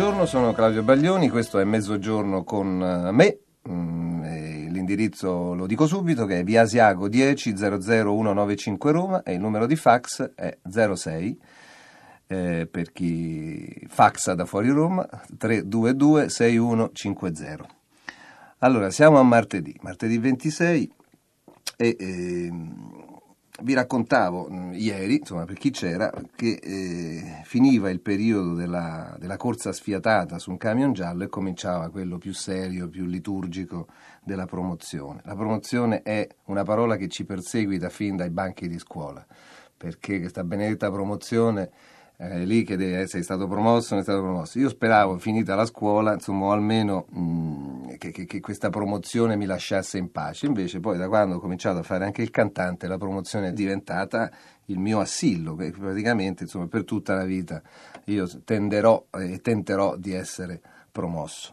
Buongiorno, sono Claudio Baglioni, questo è Mezzogiorno con eh, me. Mm, L'indirizzo lo dico subito che è via Asiago 10 00195 Roma e il numero di fax è 06 eh, per chi faxa da fuori Roma 322 6150. Allora, siamo a martedì, martedì 26 e ehm, vi raccontavo mh, ieri, insomma per chi c'era, che eh, finiva il periodo della, della corsa sfiatata su un camion giallo e cominciava quello più serio, più liturgico della promozione. La promozione è una parola che ci perseguita fin dai banchi di scuola, perché questa benedetta promozione eh, lì che deve- sei stato promosso, non è stato promosso. Io speravo, finita la scuola, insomma, almeno mh, che, che- che questa promozione mi lasciasse in pace. Invece, poi, da quando ho cominciato a fare anche il cantante, la promozione è diventata il mio assillo, praticamente, insomma, per tutta la vita io tenderò e tenterò di essere promosso.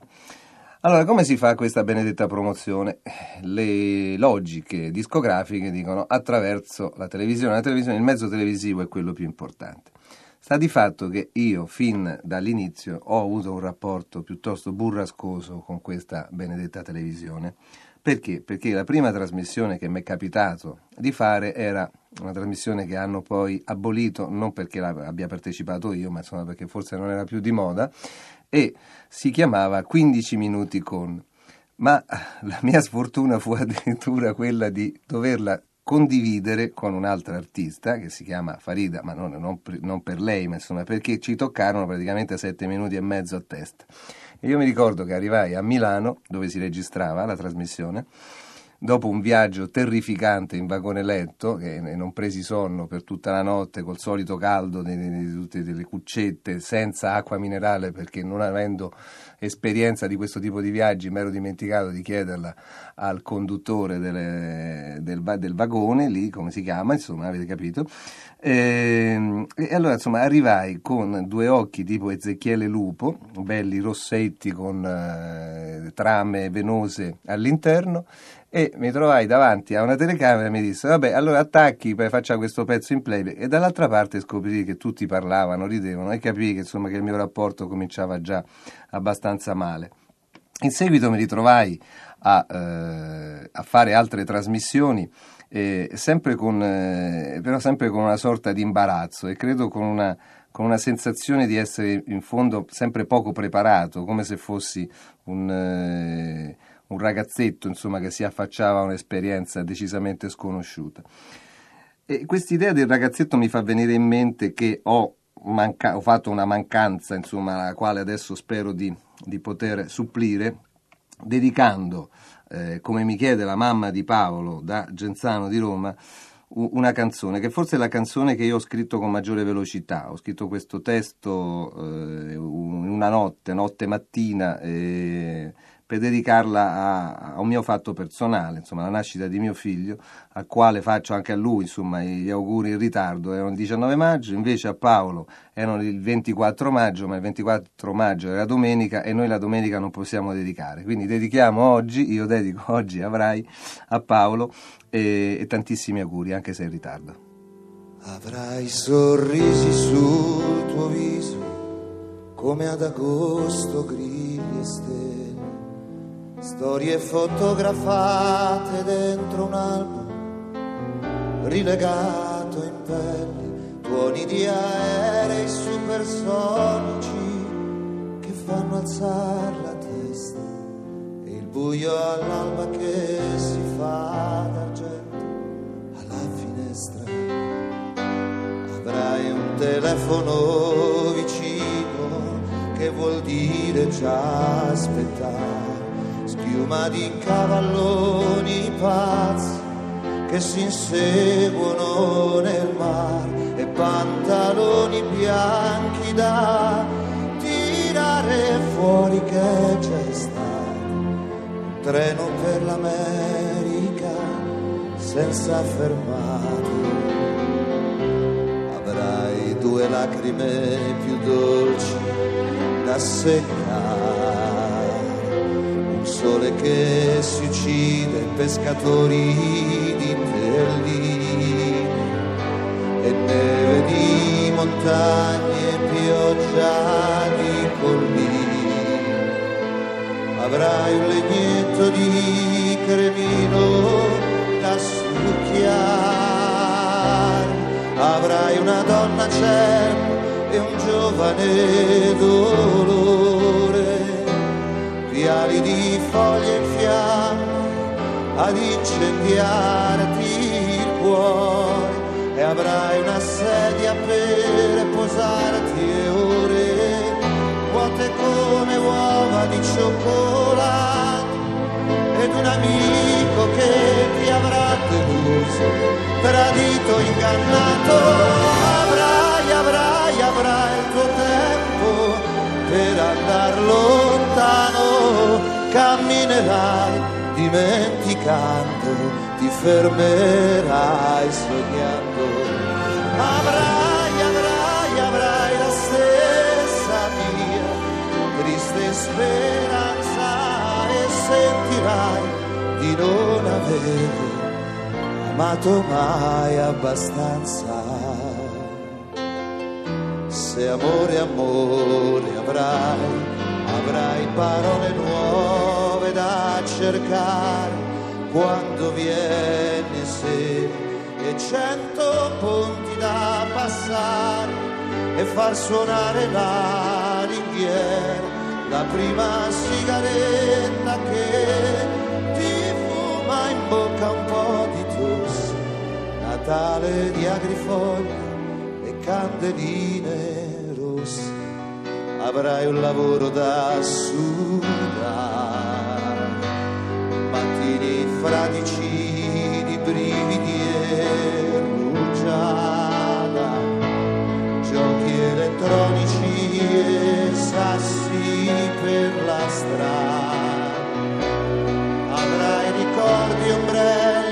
Allora, come si fa questa benedetta promozione? Le logiche discografiche dicono attraverso la televisione. La televisione, il mezzo televisivo è quello più importante. Sta di fatto che io fin dall'inizio ho avuto un rapporto piuttosto burrascoso con questa benedetta televisione. Perché? Perché la prima trasmissione che mi è capitato di fare era una trasmissione che hanno poi abolito, non perché abbia partecipato io, ma insomma perché forse non era più di moda, e si chiamava 15 minuti con. Ma la mia sfortuna fu addirittura quella di doverla condividere con un'altra artista che si chiama Farida, ma non, non non per lei, ma insomma perché ci toccarono praticamente sette minuti e mezzo a testa. E io mi ricordo che arrivai a Milano, dove si registrava la trasmissione, dopo un viaggio terrificante in vagone letto, che non presi sonno per tutta la notte, col solito caldo delle cuccette, senza acqua minerale, perché non avendo esperienza di questo tipo di viaggi mi ero dimenticato di chiederla al conduttore delle- del, del vagone, lì come si chiama, insomma, avete capito. Ehm, E, allora, insomma, arrivai con due occhi tipo Ezechiele Lupo, belli rossetti con eh, trame venose all'interno, e mi trovai davanti a una telecamera e mi disse vabbè allora attacchi poi faccia questo pezzo in playback e dall'altra parte scoprii che tutti parlavano, ridevano e capii che, insomma, che il mio rapporto cominciava già abbastanza male. In seguito mi ritrovai a, eh, a fare altre trasmissioni, eh, sempre con, eh, però sempre con una sorta di imbarazzo e credo con una, con una sensazione di essere in fondo sempre poco preparato, come se fossi un, eh, un ragazzetto insomma, che si affacciava a un'esperienza decisamente sconosciuta. E quest'idea del ragazzetto mi fa venire in mente che ho, manca- ho fatto una mancanza, insomma, alla quale adesso spero di, di poter supplire, dedicando, eh, come mi chiede la mamma di Paolo da Genzano di Roma, una canzone, che forse è la canzone che io ho scritto con maggiore velocità. Ho scritto questo testo eh, una notte, notte mattina, eh, per dedicarla a, a un mio fatto personale, insomma, la nascita di mio figlio, al quale faccio anche a lui insomma, gli auguri in ritardo. Erano il 19 maggio, invece a Paolo erano il 24 maggio, ma il 24 maggio era domenica e noi la domenica non possiamo dedicare. Quindi dedichiamo oggi, io dedico oggi avrai a Paolo e, e tantissimi auguri, anche se in ritardo. Avrai sorrisi sul tuo viso come ad agosto grilli e stelle, storie fotografate dentro un albo, rilegato in pelle, tuoni di aerei supersonici che fanno alzare la testa e il buio all'alba che si fa d'argento alla finestra. Avrai un telefono vicino che vuol dire già aspettare Schiuma di cavalloni pazzi che si inseguono nel mare e pantaloni bianchi da tirare fuori che c'è stato un treno per l'America senza fermate avrai due lacrime più dolci da seccare sole che si uccide pescatori di terlini e neve di montagne pioggia di collini avrai un legnetto di cremino da succhiare. Avrai una donna certa e un giovane dolore viali di foglie in fiamme ad incendiarti il cuore. E avrai una sedia per posarti e ore vuote come uova di cioccolato. Ed un amico che ti avrà deluso, tradito, ingannato, camminerai dimenticando, ti fermerai sognando, avrai, avrai, avrai la stessa mia triste speranza e sentirai di non avere amato mai abbastanza. Se amore, amore avrai, avrai parole nuove cercare quando viene sera. E cento ponti da passare e far suonare la ringhiera, la prima sigaretta che ti fuma in bocca un po' di tosse, Natale di agrifoglia e candeline rosse, avrai un lavoro da sudare, mattini fraticini, brividi e rugiada, giochi elettronici e sassi per la strada, avrai ricordi, ombrelli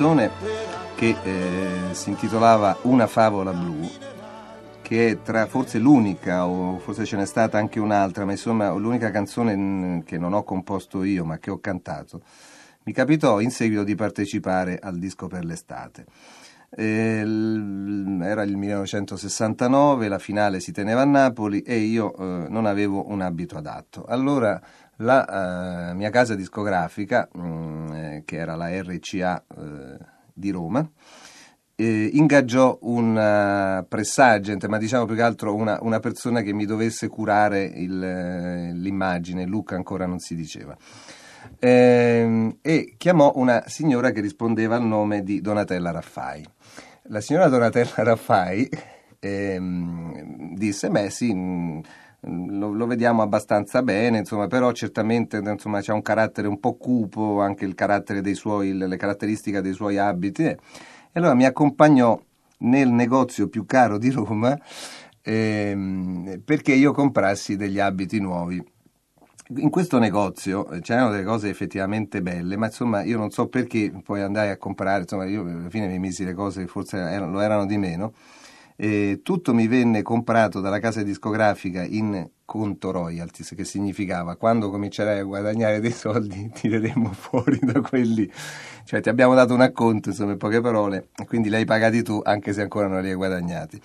canzone che eh, si intitolava Una favola blu, che è tra forse l'unica, o forse ce n'è stata anche un'altra, ma insomma l'unica canzone mm, che non ho composto io, ma che ho cantato. Mi capitò in seguito di partecipare al disco per l'estate. Eh, era il 1969, la finale si teneva a Napoli e io eh, non avevo un abito adatto. Allora la eh, mia casa discografica, mm, eh, che era la RCA eh, di Roma, eh, ingaggiò un uh, press agent, ma diciamo più che altro una, una persona che mi dovesse curare il, eh, l'immagine, look ancora non si diceva. Ehm, e chiamò una signora che rispondeva al nome di Donatella Raffai. La signora Donatella Raffai ehm, disse: Beh, sì. Lo, lo vediamo abbastanza bene, insomma, però certamente insomma, c'ha un carattere un po' cupo, anche il carattere dei suoi, le, caratteristiche dei suoi abiti. E allora mi accompagnò nel negozio più caro di Roma ehm, perché io comprassi degli abiti nuovi. In questo negozio eh, c'erano delle cose effettivamente belle, ma insomma io non so perché poi andai a comprare, insomma io alla fine mi misi le cose che forse erano- lo erano di meno eh, tutto mi venne comprato dalla casa discografica in conto royalties, che significava quando comincerai a guadagnare dei soldi tireremo fuori da quelli, cioè ti abbiamo dato un acconto, insomma in poche parole, quindi li hai pagati tu anche se ancora non li hai guadagnati.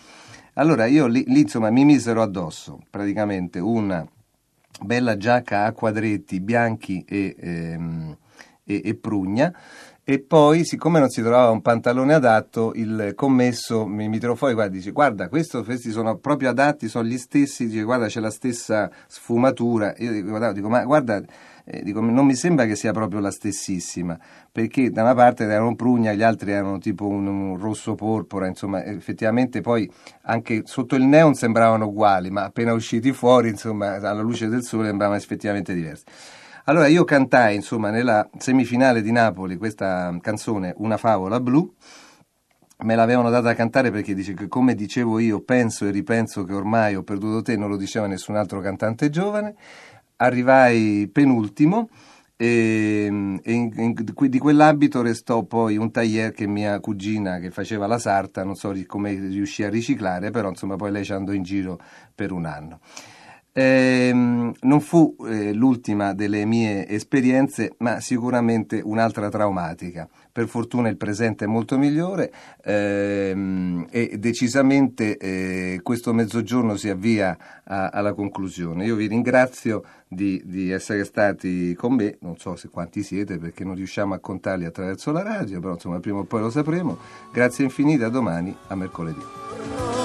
Allora io lì, lì insomma mi misero addosso praticamente una bella giacca a quadretti bianchi e, ehm, e, e prugna e poi, siccome non si trovava un pantalone adatto, il commesso mi, mi tirò fuori guarda, dice: Guarda, questo, questi sono proprio adatti, sono gli stessi. Dice: Guarda, c'è la stessa sfumatura. Io dico: dico Ma guarda, eh, dico, non mi sembra che sia proprio la stessissima, perché da una parte erano prugna, gli altri erano tipo un, un rosso porpora. Insomma, effettivamente poi anche sotto il neon sembravano uguali, ma appena usciti fuori, insomma, alla luce del sole sembravano effettivamente diversi. Allora io cantai, insomma, nella semifinale di Napoli questa canzone Una favola blu. Me l'avevano data a cantare perché dice che come dicevo io penso e ripenso che ormai ho perduto te, non lo diceva nessun altro cantante giovane. Arrivai penultimo e, e in, in, di quell'abito restò poi un taglier che mia cugina che faceva la sarta, non so come riuscì a riciclare, però insomma poi lei ci andò in giro per un anno. Eh, non fu eh, l'ultima delle mie esperienze, ma sicuramente un'altra traumatica. Per fortuna il presente è molto migliore ehm, e decisamente eh, questo mezzogiorno si avvia a, alla conclusione. Io vi ringrazio di, di, essere stati con me, non so se quanti siete perché non riusciamo a contarli attraverso la radio, però insomma prima o poi lo sapremo. Grazie infinite, a domani, a mercoledì.